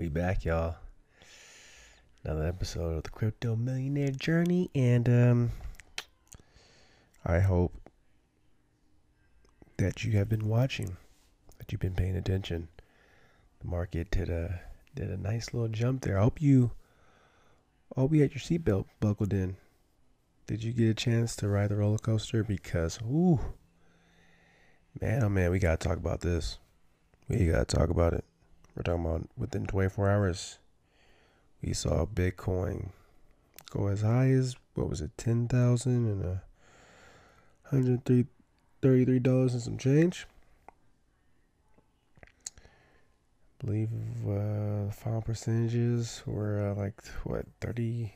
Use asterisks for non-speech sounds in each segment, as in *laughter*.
we back, y'all. Another episode of the Crypto Millionaire Journey. And um I hope that you have been watching, that you've been paying attention. The market did a did a nice little jump there. I hope you I hope you had your seatbelt buckled in. Did you get a chance to ride the roller coaster? Because ooh Man, oh man, we gotta talk about this. We gotta talk about it. We're talking about within 24 hours, we saw Bitcoin go as high as what was it, 10,000 and a hundred three thirty-three dollars and some change. I believe uh, final percentages were uh, like what 30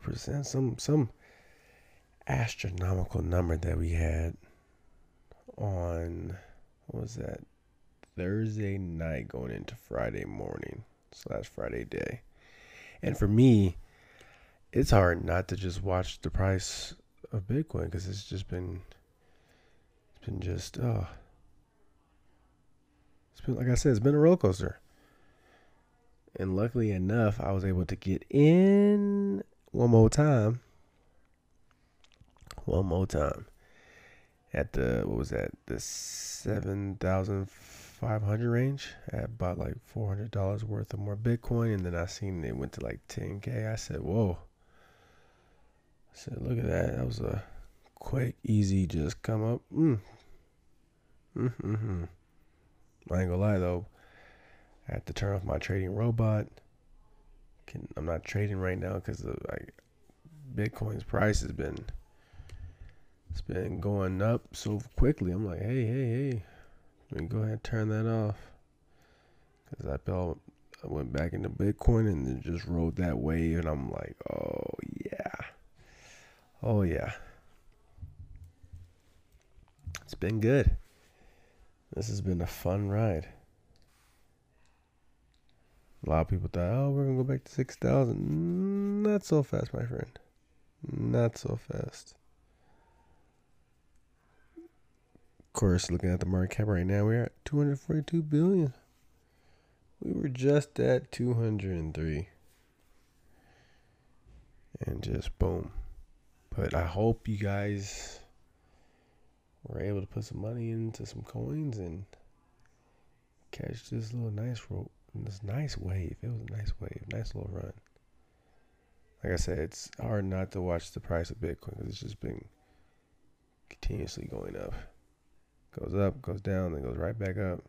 percent, some some astronomical number that we had on what was that Thursday night going into Friday morning slash Friday day. And for me, it's hard not to just watch the price of Bitcoin because it's just been it's been just oh it's been like I said, it's been a roller coaster. And luckily enough, I was able to get in one more time. One more time at the what was that the seven thousand five hundred range. I bought like four hundred dollars worth of more Bitcoin, and then I seen it went to like ten k. I said, "Whoa!" I said, "Look at that! That was a quick, easy, just come up." Mm. Mm-hmm. I ain't gonna lie though. I had to turn off my trading robot. Can, I'm not trading right now because like Bitcoin's price has been it's been going up so quickly. I'm like, hey, hey, hey, let me go ahead and turn that off. Because I felt I went back into Bitcoin and then just rode that wave. And I'm like, oh, yeah. Oh, yeah. It's been good. This has been a fun ride. A lot of people thought, oh, we're going to go back to 6,000. Not so fast, my friend. Not so fast. Course, looking at the market cap right now, we're at 242 billion. We were just at 203. And just boom. But I hope you guys were able to put some money into some coins and catch this little nice rope, this nice wave. It was a nice wave, nice little run. Like I said, it's hard not to watch the price of Bitcoin because it's just been continuously going up. Goes up, goes down, then goes right back up.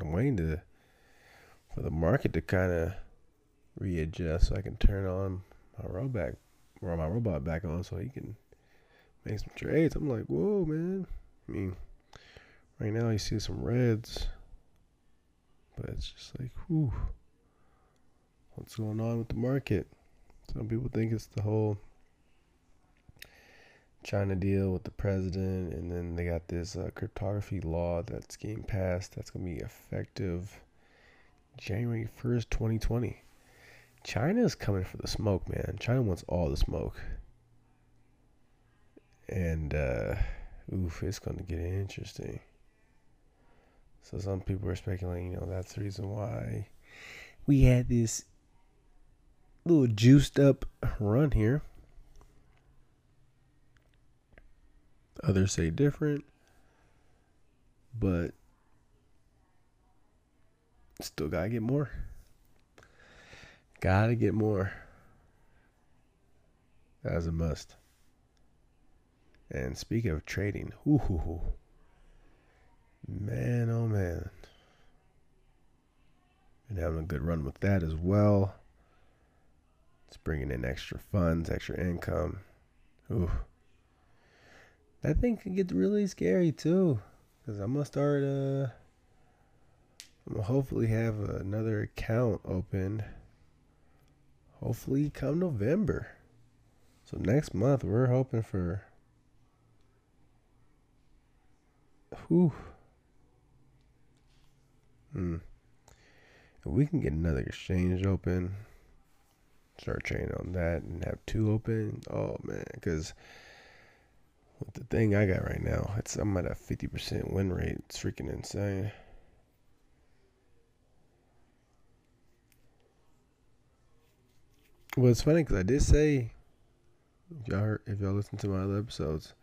I'm waiting to for the market to kind of readjust so I can turn on my robot or my robot back on so he can make some trades. I'm like, whoa, man. I mean, right now you see some reds, but it's just like, whew, what's going on with the market? Some people think it's the whole China deal with the president, and then they got this uh, cryptography law that's getting passed. That's going to be effective January 1st, 2020. China is coming for the smoke, man. China wants all the smoke. And, uh, oof, it's going to get interesting. So some people are speculating, you know, that's the reason why we had this little juiced up run here. Others say different, but still gotta get more. Gotta get more. As a must. And speaking of trading, ooh, man, oh man, been having a good run with that as well. It's bringing in extra funds, extra income. Ooh that thing can get really scary too. Cause I'm gonna start uh I'm gonna hopefully have another account open. Hopefully come November. So next month we're hoping for whew. Hmm. If we can get another exchange open, start trading on that and have two open. Oh man, because with the thing I got right now, it's I'm at a 50% win rate. It's freaking insane. Well, it's funny because I did say, if y'all heard, if y'all listen to my other episodes,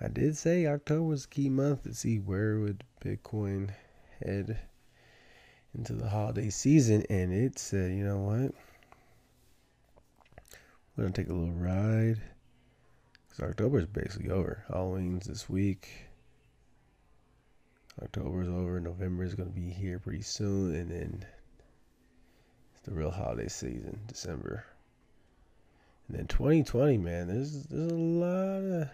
I did say October was a key month to see where would Bitcoin head into the holiday season, and it said, you know what, we're gonna take a little ride. October is basically over. Halloween's this week. October's over. November is gonna be here pretty soon, and then it's the real holiday season, December. And then 2020, man, there's there's a lot of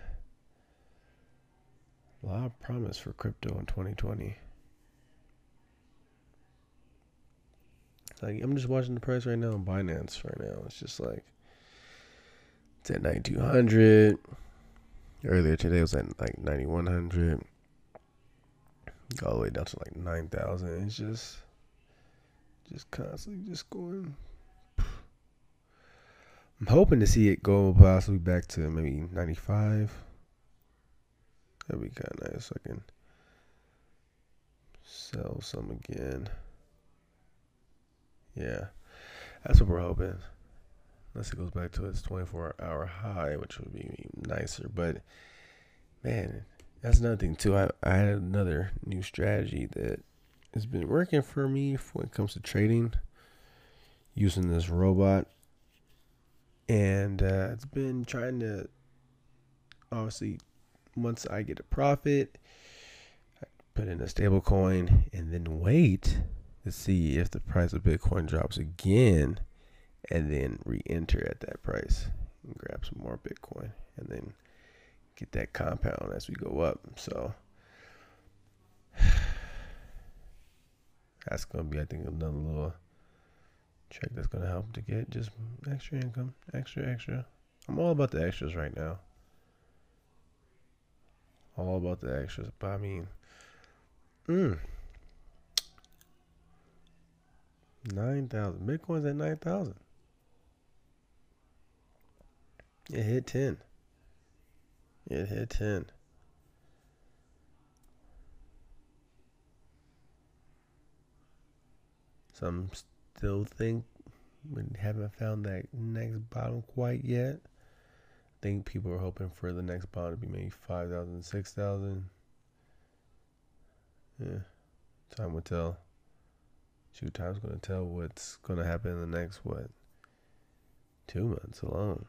a lot of promise for crypto in 2020. Like I'm just watching the price right now on Binance right now. It's just like it's at 9200. Earlier today was at like 9100. All the way down to like 9000. It's just just constantly just going I'm hoping to see it go possibly back to maybe 95. That'd be kind of nice. I can sell some again. Yeah, that's what we're hoping. Unless it goes back to its 24 hour high, which would be nicer. But man, that's another thing too. I, I had another new strategy that has been working for me when it comes to trading using this robot and uh, it's been trying to obviously once I get a profit, I put in a stable coin and then wait to see if the price of Bitcoin drops again and then re-enter at that price and grab some more Bitcoin and then get that compound as we go up. So *sighs* that's gonna be I think another little check that's to help to get just extra income, extra, extra. I'm all about the extras right now. All about the extras. But I mean, mm, 9,000. Bitcoin's at 9,000. It hit 10. It hit 10. Some still think we haven't found that next bottom quite yet. I think people are hoping for the next bottom to be maybe 5,000, 6,000. Yeah, time will tell. Shoot, time's going to tell what's going to happen in the next, what, two months alone.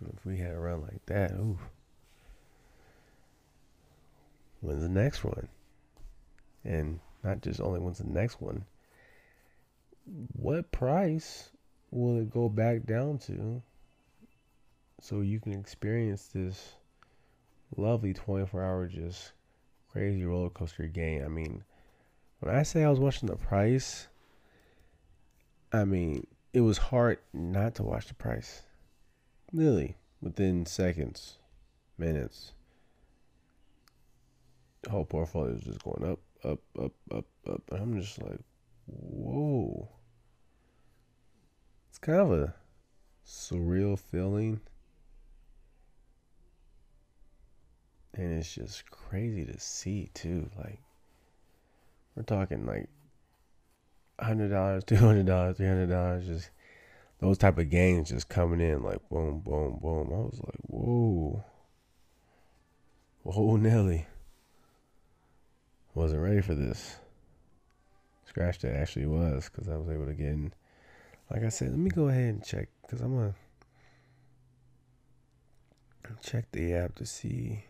If we had a run like that, ooh. When's the next one? And not just only when's the next one, what price will it go back down to so you can experience this lovely 24 hour just crazy roller coaster game? I mean, when I say I was watching the price, I mean, it was hard not to watch the price. Literally, within seconds, minutes, the whole portfolio is just going up, up, up, up, up. And I'm just like, whoa it's kind of a surreal feeling. And it's just crazy to see too. Like we're talking like hundred dollars, two hundred dollars, three hundred dollars, just those type of games just coming in like boom, boom, boom. I was like, whoa. Whoa, Nelly. Wasn't ready for this. Scratch that actually was because I was able to get in like I said, let me go ahead and check because I'm gonna check the app to see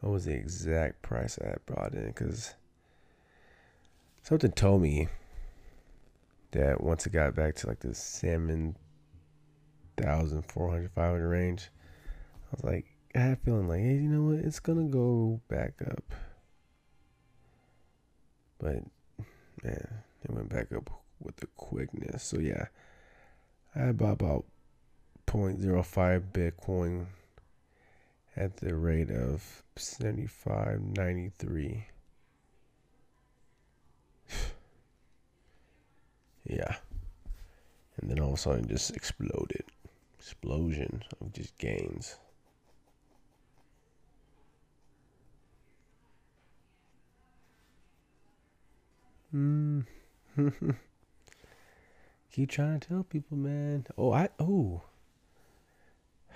what was the exact price I brought in because something told me that once it got back to like the hundred five hundred range, I was like, I had a feeling like, hey, you know what? It's gonna go back up. But man, it went back up with the quickness. So yeah, I bought about 0.05 Bitcoin at the rate of 75.93. yeah. And then all of a sudden just exploded. Explosion of just gains. Hmm. *laughs* Keep trying to tell people, man. Oh, I oh. *sighs*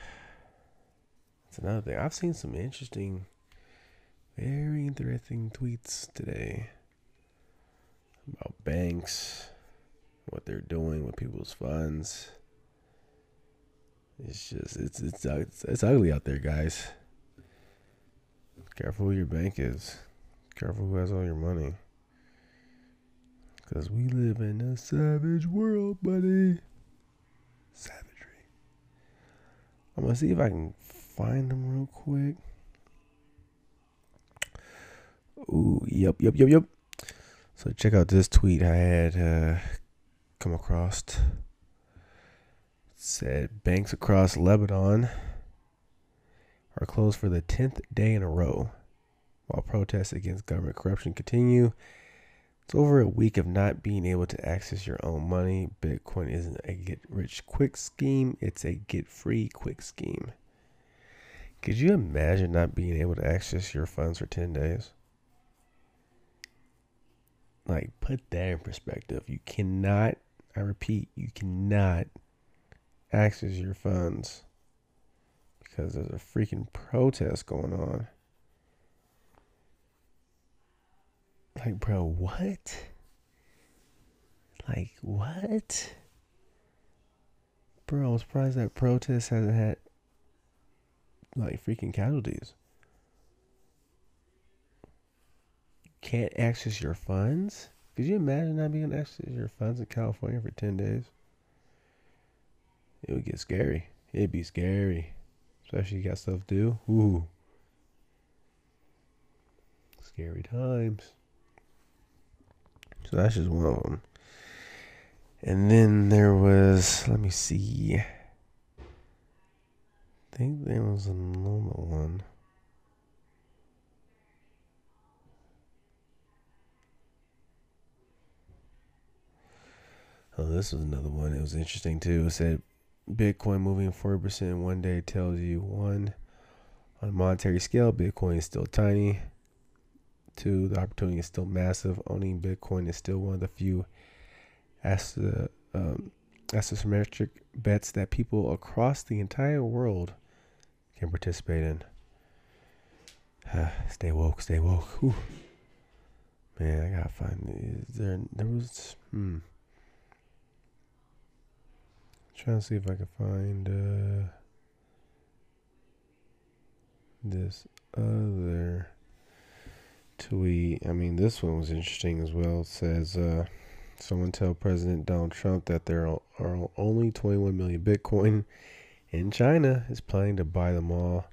That's another thing. I've seen some interesting, very interesting tweets today about banks, what they're doing with people's funds. It's just it's it's it's, it's ugly out there, guys. Careful who your bank is. Careful who has all your money. Cause we live in a savage world, buddy. Savagery. I'm gonna see if I can find them real quick. Ooh, yep, yep, yep, yep. So check out this tweet I had uh, come across. It said banks across Lebanon are closed for the tenth day in a row, while protests against government corruption continue. It's over a week of not being able to access your own money. Bitcoin isn't a get rich quick scheme, it's a get free quick scheme. Could you imagine not being able to access your funds for 10 days? Like, put that in perspective. You cannot, I repeat, you cannot access your funds because there's a freaking protest going on. Like, bro, what? Like, what? Bro, I'm surprised that protest hasn't had, like, freaking casualties. Can't access your funds? Could you imagine not being able to your funds in California for 10 days? It would get scary. It'd be scary. Especially you got stuff to do. Ooh. Scary times. So that's just one of them. And then there was, let me see. I think there was another one. Oh, this was another one. It was interesting too. It said Bitcoin moving 40% in one day tells you one, on a monetary scale, Bitcoin is still tiny. Two, the opportunity is still massive. Owning Bitcoin is still one of the few as the um, asymmetric bets that people across the entire world can participate in. *sighs* stay woke, stay woke. Whew. Man, I gotta find. Is there? There was. Hmm. Trying to see if I can find uh, this other tweet. I mean, this one was interesting as well. It says, uh, someone tell President Donald Trump that there are only 21 million Bitcoin in China is planning to buy them all.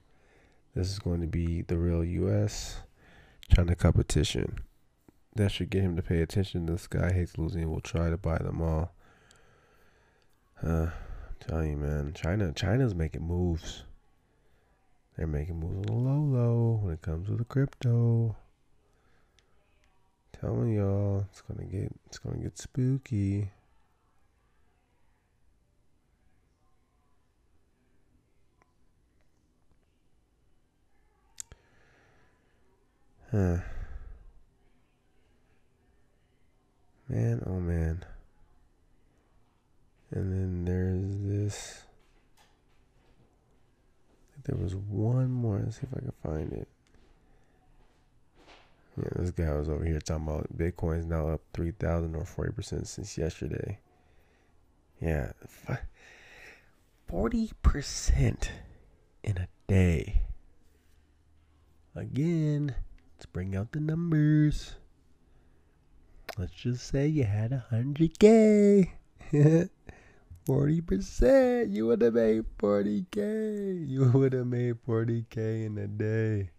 This is going to be the real U.S. China competition. That should get him to pay attention. This guy hates losing and will try to buy them all. Uh, I'm telling you, man, China, China's making moves. They're making moves on the low, low when it comes to the crypto. Telling y'all, it's gonna get, it's gonna get spooky. Huh. Man, oh man. And then there's this. There was one more. Let's see if I can find it. Yeah, this guy was over here talking about Bitcoin's now up 3,000 or 40% since yesterday. Yeah, 40% in a day. Again, let's bring out the numbers. Let's just say you had 100K. *laughs* Forty percent. You would have made forty k. You would have made forty k in a day.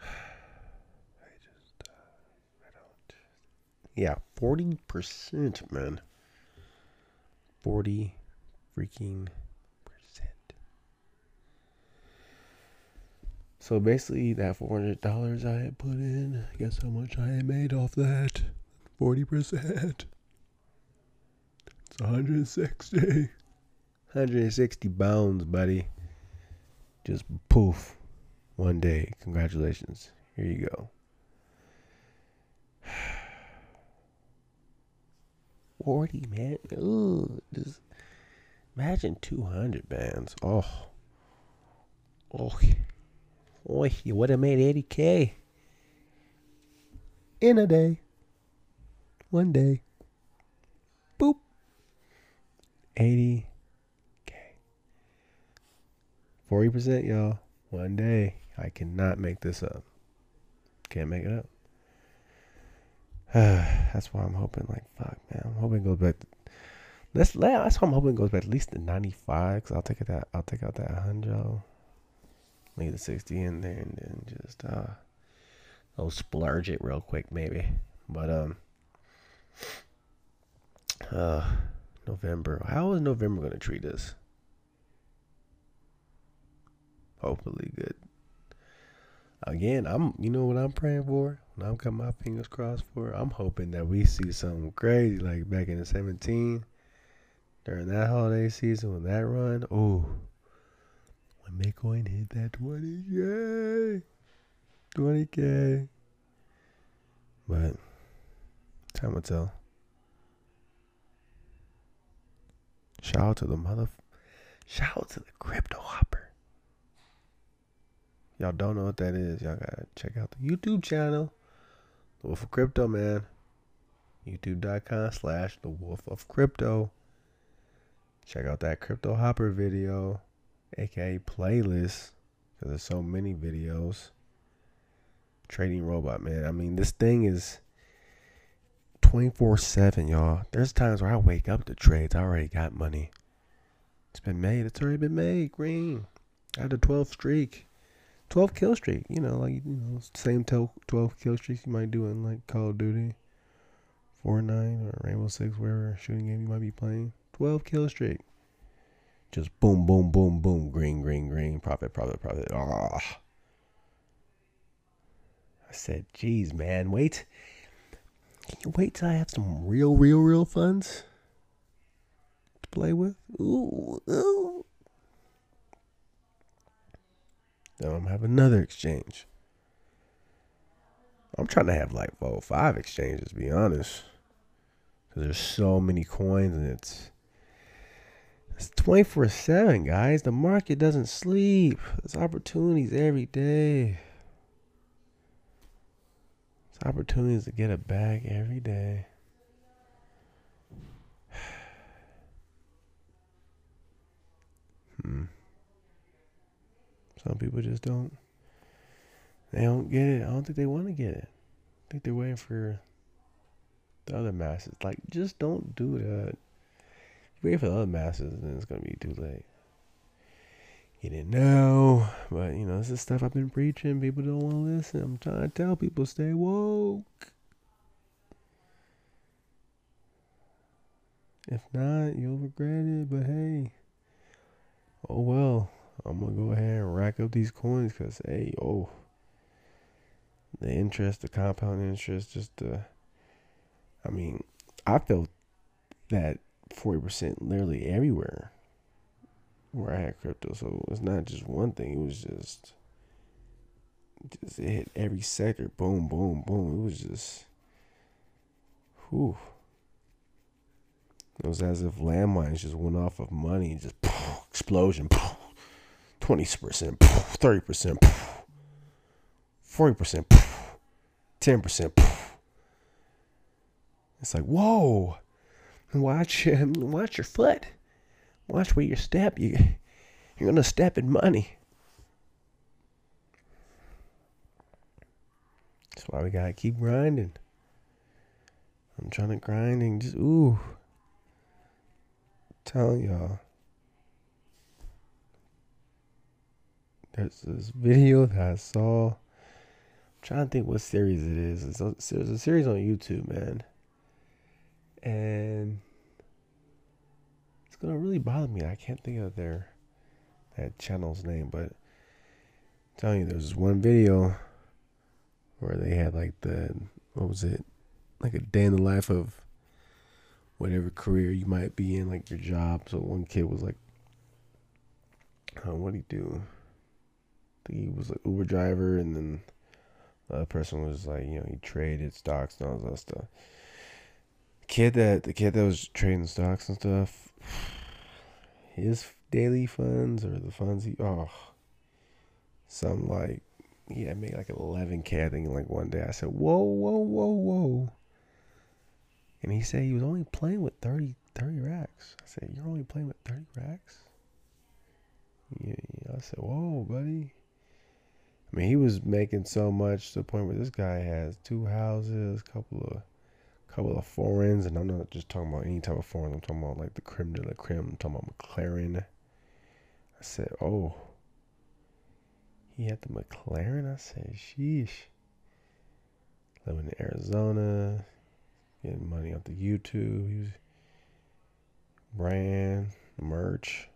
*sighs* I just, uh, I don't. Yeah, forty percent, man. Forty freaking So basically, that $400 I had put in, guess how much I had made off that? 40%. It's 160. 160 pounds, buddy. Just poof. One day. Congratulations. Here you go. *sighs* Forty man. Ooh, just imagine two hundred bands. Oh, oh, oh! You would have made eighty k in a day. One day. Boop. Eighty k. Forty percent, y'all. One day. I cannot make this up. Can't make it up. *sighs* that's why I'm hoping, like, fuck, man. I'm hoping it goes back. To, that's that's why I'm hoping it goes back at least to 95. Cause I'll take it that I'll take out that hundred, leave the 60 in there, and then just uh, I'll splurge it real quick, maybe. But um, uh, November. How is November gonna treat us? Hopefully good. Again, I'm. You know what I'm praying for? I'm got my fingers crossed for. I'm hoping that we see something crazy like back in the 17 during that holiday season with that run. Oh, when Bitcoin hit that 20k, 20k. But time will tell. Shout out to the mother. Shout out to the crypto hopper. Y'all don't know what that is. Y'all gotta check out the YouTube channel. The Wolf of Crypto, man. YouTube.com slash The Wolf of Crypto. Check out that Crypto Hopper video, aka playlist, because there's so many videos. Trading Robot, man. I mean, this thing is 24 7, y'all. There's times where I wake up to trades. I already got money. It's been made. It's already been made. Green. I had a 12 streak. 12 kill streak. You know, like, you know, same 12 kill streaks you might do in, like, Call of Duty, Fortnite, or Rainbow Six, wherever shooting game you might be playing. 12 kill streak. Just boom, boom, boom, boom. Green, green, green. Profit, profit, profit. Ah. I said, geez, man, wait. Can you wait till I have some real, real, real funds to play with? Ooh, ooh. Then I'm have another exchange. I'm trying to have like four, or five exchanges, to be honest, because there's so many coins and it's it's 24 seven, guys. The market doesn't sleep. There's opportunities every day. There's opportunities to get a bag every day. *sighs* hmm. Some people just don't. They don't get it. I don't think they want to get it. I think they're waiting for the other masses. Like, just don't do that. You wait for the other masses, then it's gonna be too late. You didn't know, but you know this is stuff I've been preaching. People don't want to listen. I'm trying to tell people stay woke. If not, you'll regret it. But hey, oh well. I'm gonna go ahead and rack up these coins because hey, oh, the interest, the compound interest, just the. I mean, I felt that forty percent literally everywhere where I had crypto. So it's not just one thing. It was just, just it hit every sector. Boom, boom, boom. It was just, whew. It was as if landmines just went off of money, and just poof, explosion. Poof. 20%, 30%, 40%, 10%. It's like, whoa. *laughs* Watch *laughs* watch your foot. Watch where you step. You you're gonna step in money. That's why we gotta keep grinding. I'm trying to grind and just ooh. I'm telling y'all. There's this video that I saw. I'm trying to think what series it is. It's there's a series on YouTube, man. And it's gonna really bother me. I can't think of their that channel's name, but I'm telling you, there's one video where they had like the what was it, like a day in the life of whatever career you might be in, like your job. So one kid was like, uh, what did he do? I think he was like Uber driver, and then the person was like, you know, he traded stocks and all that stuff. Kid that the kid that was trading stocks and stuff, his daily funds or the funds he oh, some like yeah, made like 11k I think like one day. I said, whoa, whoa, whoa, whoa. And he said he was only playing with 30, 30 racks. I said, You're only playing with 30 racks? Yeah. I said, Whoa, buddy. I mean, he was making so much to the point where this guy has two houses, a couple of couple of foreigns, and I'm not just talking about any type of foreign. I'm talking about like the creme de la creme. I'm talking about McLaren. I said, Oh. He had the McLaren. I said, Sheesh. Living in Arizona, getting money off the YouTube. He was brand merch.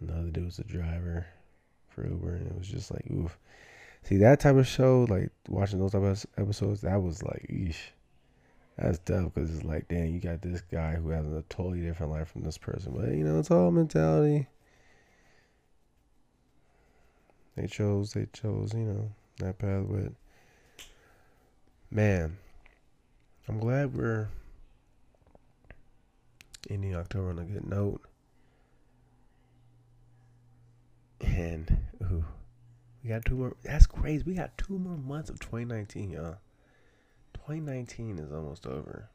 Another dude was a driver for Uber, and it was just like, oof. See that type of show, like watching those type of episodes, that was like, eesh. That's tough because it's like, damn, you got this guy who has a totally different life from this person. But you know, it's all mentality. They chose, they chose, you know, that path. But man, I'm glad we're ending October on a good note. And ooh, we got two more. That's crazy. We got two more months of 2019, y'all. 2019 is almost over.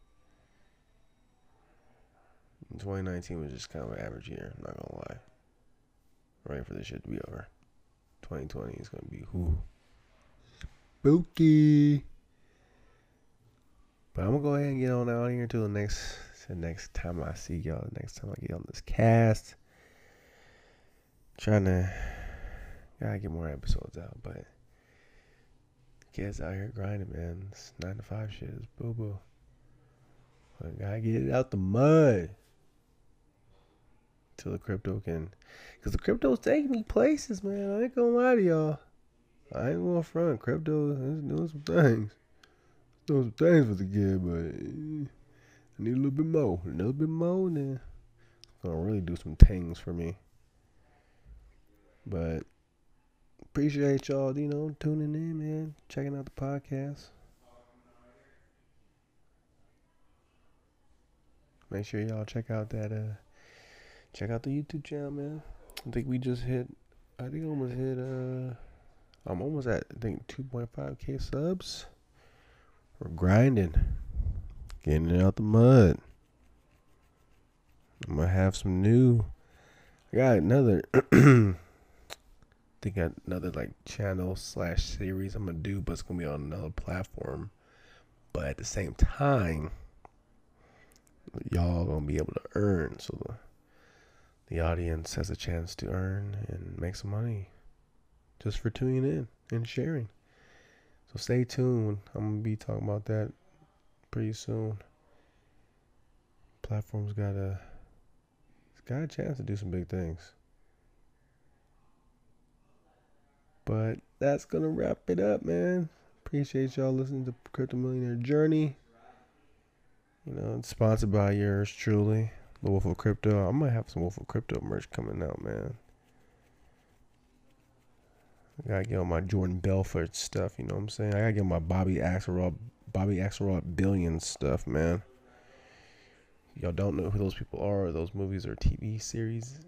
2019 was just kind of an average year. I'm not gonna lie. ready for this shit to be over. 2020 is gonna be who spooky. But I'm gonna go ahead and get on out here until the next the next time I see y'all. The next time I get on this cast. Trying to gotta get more episodes out, but kids out here grinding, man. This nine to five shit is boo boo. I gotta get it out the mud till the crypto can, cause the crypto's taking me places, man. I ain't gonna lie to y'all. I ain't gonna front. Crypto is doing some things doing some things for the kid, but eh, I need a little bit more. A little bit more, then gonna really do some things for me. But appreciate y'all, you know, tuning in, man, checking out the podcast. Make sure y'all check out that uh check out the YouTube channel, man. I think we just hit I think I almost hit uh I'm almost at I think 2.5k subs. We're grinding, getting it out the mud. I'm gonna have some new. I got another. *clears throat* Think another like channel slash series I'm gonna do, but it's gonna be on another platform. But at the same time, y'all gonna be able to earn, so the the audience has a chance to earn and make some money just for tuning in and sharing. So stay tuned. I'm gonna be talking about that pretty soon. Platform's got a it's got a chance to do some big things. But that's gonna wrap it up, man. Appreciate y'all listening to Crypto Millionaire Journey. You know, it's sponsored by yours truly, the Wolf of Crypto. I might have some Wolf of Crypto merch coming out, man. I gotta get on my Jordan Belfort stuff, you know what I'm saying? I gotta get my Bobby Axelrod, Bobby Axelrod billion stuff, man. Y'all don't know who those people are, those movies or TV series.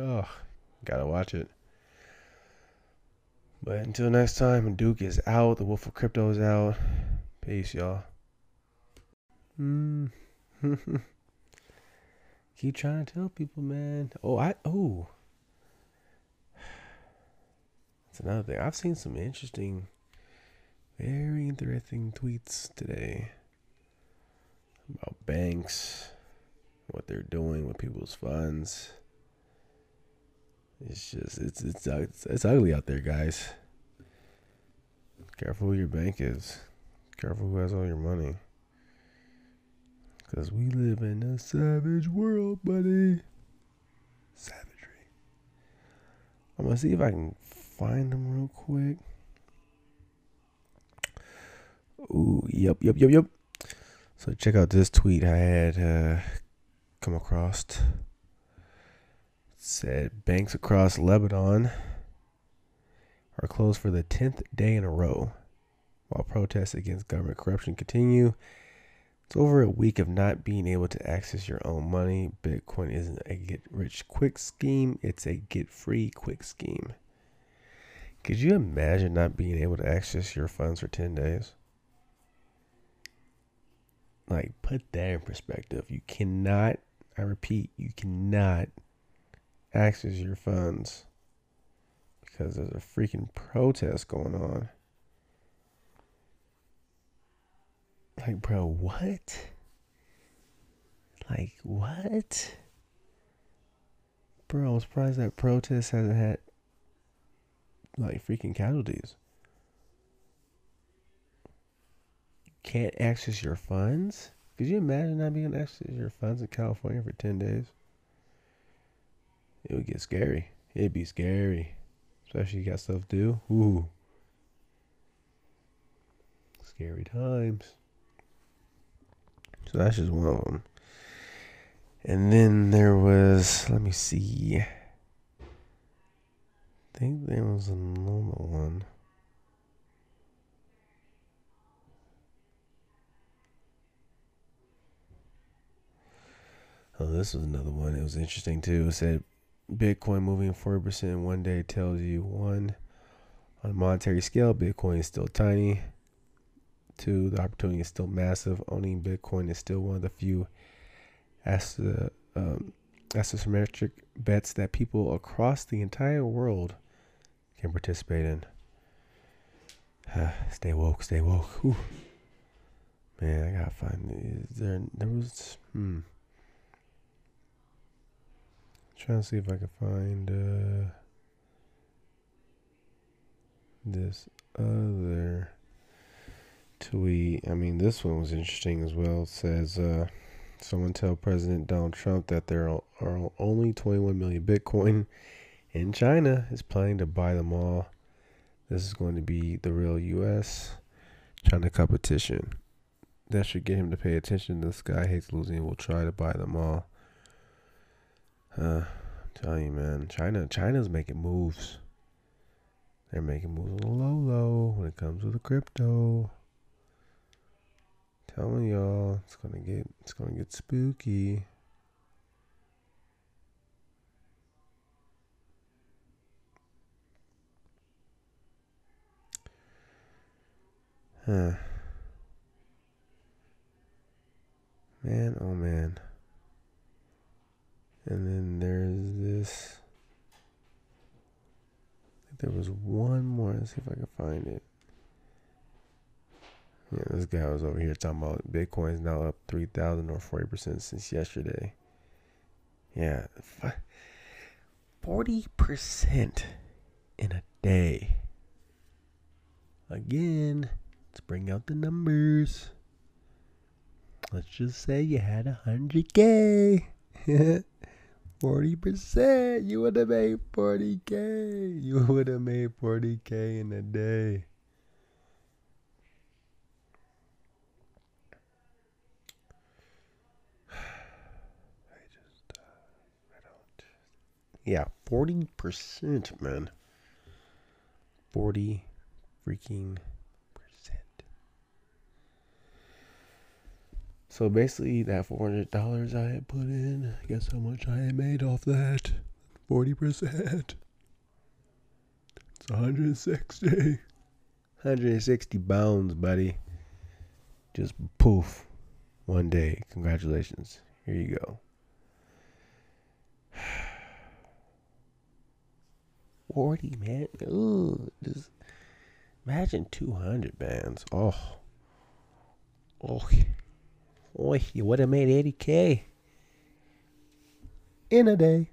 Oh, gotta watch it. But until next time, Duke is out. The Wolf of Crypto is out. Peace, y'all. Mm. *laughs* Keep trying to tell people, man. Oh, I oh. That's another thing. I've seen some interesting, very interesting tweets today about banks, what they're doing with people's funds. It's just it's it's it's, it's ugly out there, guys. Careful who your bank is. Careful who has all your money. Because we live in a savage world, buddy. Savagery. I'm to see if I can find them real quick. Ooh, yep, yep, yep, yep. So check out this tweet I had uh, come across. Said banks across Lebanon are closed for the 10th day in a row while protests against government corruption continue. It's over a week of not being able to access your own money. Bitcoin isn't a get rich quick scheme, it's a get free quick scheme. Could you imagine not being able to access your funds for 10 days? Like, put that in perspective. You cannot, I repeat, you cannot access your funds because there's a freaking protest going on. Like, bro, what? Like, what? Bro, I'm surprised that protest hasn't had, like, freaking casualties. Can't access your funds? Could you imagine not being able to access your funds in California for 10 days? It would get scary. It'd be scary. Especially you got stuff to do. Ooh. Scary times. So that's just one of them. And then there was, let me see. I think there was another one. Oh, this was another one. It was interesting too. It said Bitcoin moving 40% in one day tells you one, on a monetary scale, Bitcoin is still tiny. Two, the opportunity is still massive. Owning Bitcoin is still one of the few the um, asymmetric bets that people across the entire world can participate in. *sighs* stay woke, stay woke. Whew. Man, I gotta find. Is there there was hmm. Trying to see if I can find uh, this other tweet. I mean, this one was interesting as well. It says, uh, someone tell President Donald Trump that there are only 21 million Bitcoin in China is planning to buy them all. This is going to be the real U.S. China competition. That should get him to pay attention. This guy hates losing will try to buy them all. Uh, tell you, man, China, China's making moves. They're making moves low, low when it comes to the crypto. Telling y'all, it's gonna get, it's gonna get spooky. Huh. Man, oh man. And then there's this. There was one more. Let's see if I can find it. Yeah, this guy was over here talking about Bitcoin's now up 3,000 or 40% since yesterday. Yeah, *laughs* 40% in a day. Again, let's bring out the numbers. Let's just say you had 100K. *laughs* Forty percent. You would have made forty k. You would have made forty k in a day. *sighs* I just, uh, I don't. Yeah, forty percent, man. Forty freaking So basically, that four hundred dollars I had put in, guess how much I had made off that? Forty percent. It's one hundred sixty. One hundred sixty bounds, buddy. Just poof, one day. Congratulations. Here you go. *sighs* Forty man. Ooh, just imagine two hundred bands. Oh. Oh. Oh, you would have made 80K in a day.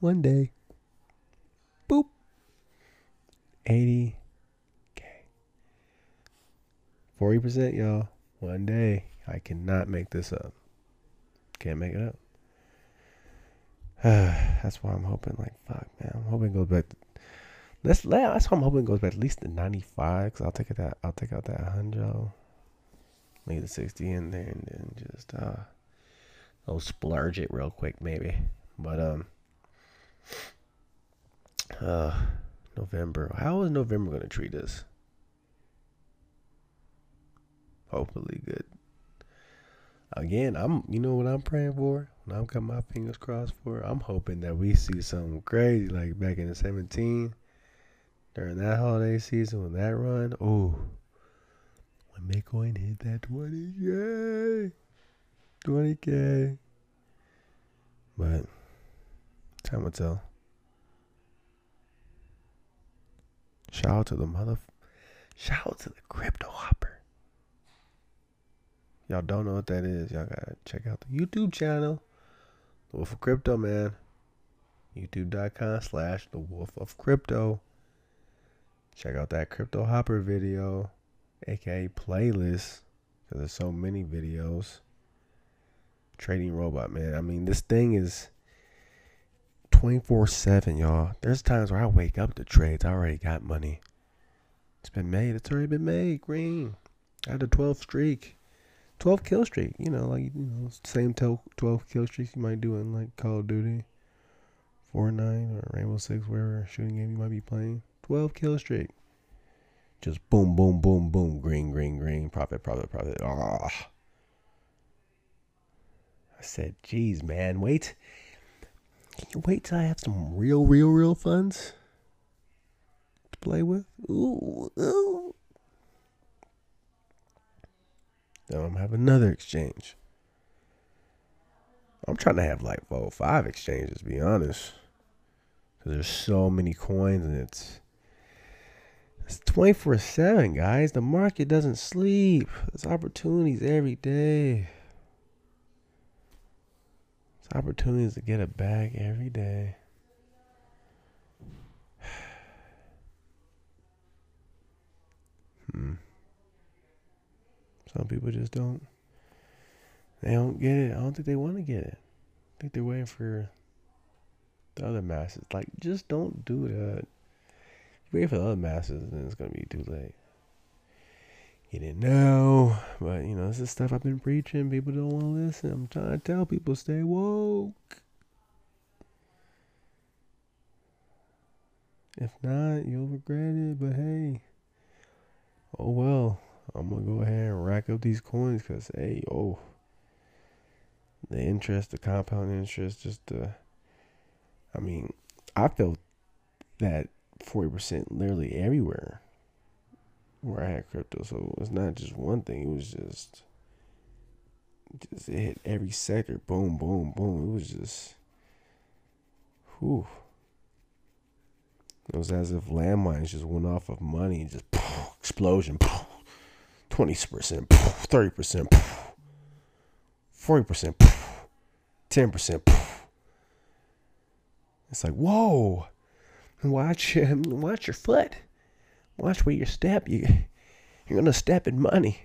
One day. Boop. 80K. 40%, y'all. One day. I cannot make this up. Can't make it up. *sighs* that's why I'm hoping, like, fuck, man. I'm hoping it goes back. To, that's that's why I'm hoping it goes back at least to 95. Cause I'll take it that I'll take out that hundred, leave the 60 in there, and then just uh, I'll splurge it real quick, maybe. But um, uh, November. How is November gonna treat us? Hopefully good. Again, I'm. You know what I'm praying for? I'm got my fingers crossed for. I'm hoping that we see something crazy like back in the 17 during that holiday season when that run. Oh, when Bitcoin hit that 20k, 20k. But time will tell. Shout out to the mother. Shout out to the crypto hopper. Y'all don't know what that is. Y'all gotta check out the YouTube channel. The Wolf of Crypto, man. YouTube.com slash The Wolf of Crypto. Check out that Crypto Hopper video, aka playlist, because there's so many videos. Trading robot, man. I mean, this thing is 24 7, y'all. There's times where I wake up to trades. I already got money. It's been made. It's already been made. Green. I had a 12 streak. 12 kill streak. You know, like, you know, same 12 kill streaks you might do in, like, Call of Duty, Fortnite, or Rainbow Six, wherever shooting game you might be playing. 12 kill streak. Just boom, boom, boom, boom. Green, green, green. Profit, profit, profit. Ah. I said, geez, man, wait. Can you wait till I have some real, real, real funds to play with? Ooh, ooh. Then I'm have another exchange. I'm trying to have like four, five exchanges, to be honest. Because there's so many coins and it's it's 24 7, guys. The market doesn't sleep. There's opportunities every day. There's opportunities to get a bag every day. *sighs* hmm. Some people just don't. They don't get it. I don't think they want to get it. I think they're waiting for the other masses. Like, just don't do that. You wait for the other masses, then it's gonna be too late. You didn't know, but you know this is stuff I've been preaching. People don't want to listen. I'm trying to tell people stay woke. If not, you'll regret it. But hey, oh well. I'm gonna go ahead and rack up these coins because hey, oh, the interest, the compound interest, just the. I mean, I felt that forty percent literally everywhere where I had crypto. So it's not just one thing. It was just, just it hit every sector. Boom, boom, boom. It was just, whew. It was as if landmines just went off of money, and just poof, explosion. Poof. 20%, 30%, 40%, 10%. It's like, whoa. *laughs* Watch *laughs* watch your foot. Watch where you step. You you're gonna step in money.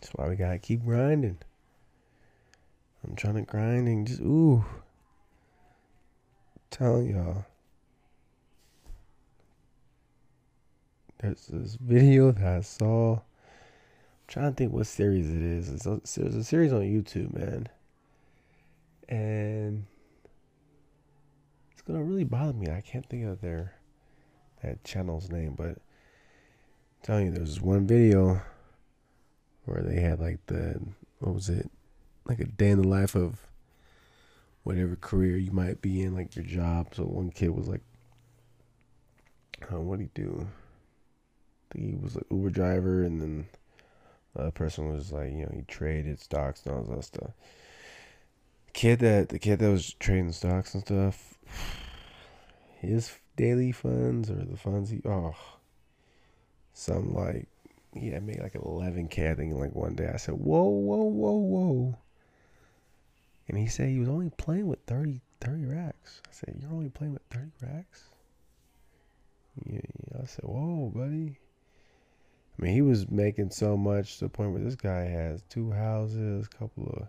That's why we gotta keep grinding. I'm trying to grind and just ooh. telling y'all. There's this video that I saw. I'm trying to think what series it is. It's a, there's a series on YouTube, man. And it's gonna really bother me. I can't think of their that channel's name, but I'm telling you, there's one video where they had like the what was it? Like a day in the life of whatever career you might be in, like your job. So one kid was like, what do you do? he was an Uber driver, and then the person was like, you know, he traded stocks and all that stuff. Kid that the kid that was trading stocks and stuff, *sighs* his daily funds or the funds he oh, some like he had made like eleven k. I think like one day I said, whoa, whoa, whoa, whoa, and he said he was only playing with 30, 30 racks. I said, you're only playing with thirty racks. Yeah, I said, whoa, buddy. I mean, he was making so much to the point where this guy has two houses, a couple of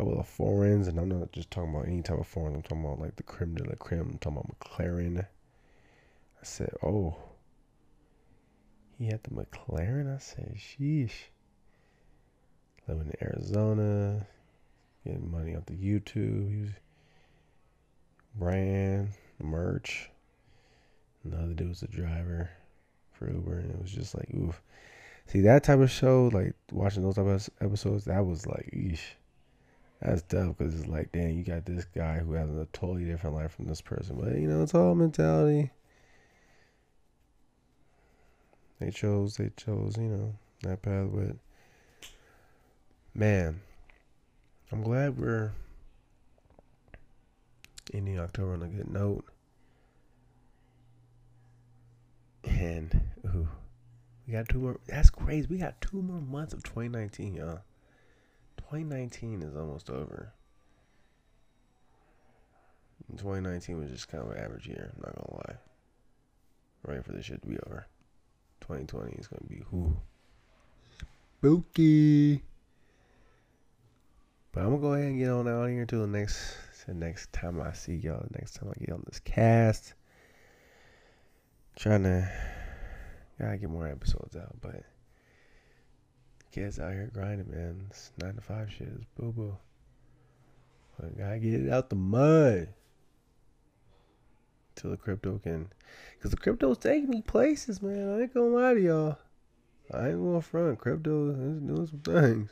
couple of foreigns, and I'm not just talking about any type of foreign. I'm talking about like the creme de la creme. I'm talking about McLaren. I said, oh, he had the McLaren. I said, sheesh. Living in Arizona, getting money off the YouTube. He was brand merch. Another dude was a driver for Uber, and it was just like, oof. See that type of show, like watching those type of episodes, that was like, eesh. That's tough because it's like, damn, you got this guy who has a totally different life from this person. But you know, it's all mentality. They chose, they chose, you know, that path. But man, I'm glad we're ending October on a good note. And ooh, we got two more. That's crazy. We got two more months of 2019, y'all. 2019 is almost over. 2019 was just kind of an average year. I'm not gonna lie. Ready for this shit to be over. 2020 is gonna be who spooky. But I'm gonna go ahead and get on out here until the next the next time I see y'all. The next time I get on this cast. Trying to gotta get more episodes out, but kids out here grinding, man. This nine to five shit is boo boo. I gotta get it out the mud till the crypto can, cause the crypto's taking me places, man. I ain't gonna lie to y'all. I ain't gonna front. Crypto is doing some things,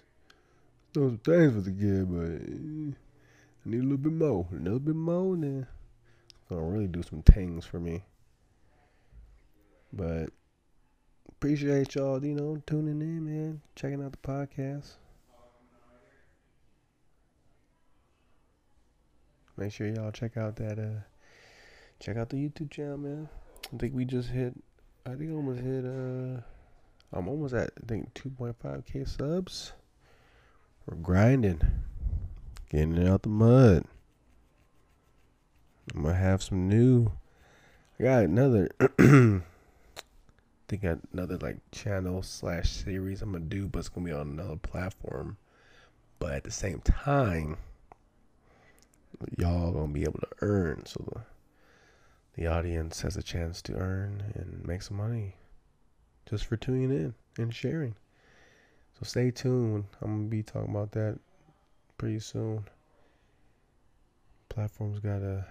doing some things for the kid, but I need a little bit more, a little bit more, then gonna really do some things for me. But appreciate y'all, you know, tuning in, man, checking out the podcast. Make sure y'all check out that uh check out the YouTube channel, man. I think we just hit I think I almost hit uh I'm almost at I think 2.5k subs. We're grinding. Getting out the mud. I'm gonna have some new I got another *clears throat* think another like channel slash series I'm gonna do, but it's gonna be on another platform. But at the same time, y'all gonna be able to earn, so the the audience has a chance to earn and make some money just for tuning in and sharing. So stay tuned. I'm gonna be talking about that pretty soon. Platform's got a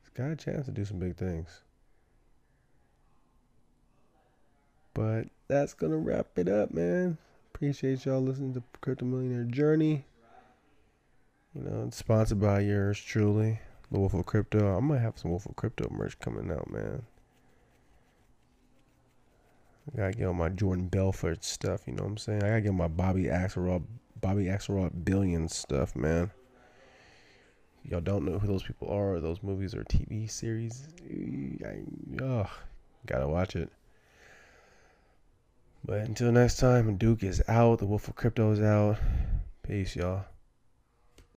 it's got a chance to do some big things. But that's gonna wrap it up, man. Appreciate y'all listening to Crypto Millionaire Journey. You know, it's sponsored by yours truly, The Wolf of Crypto. I'm gonna have some Wolf of Crypto merch coming out, man. I gotta get on my Jordan Belfort stuff, you know what I'm saying? I gotta get my Bobby Axelrod Bobby Axelrod Billion stuff, man. Y'all don't know who those people are, those movies or TV series. I, oh, gotta watch it. But until next time, Duke is out. The Wolf of Crypto is out. Peace, y'all.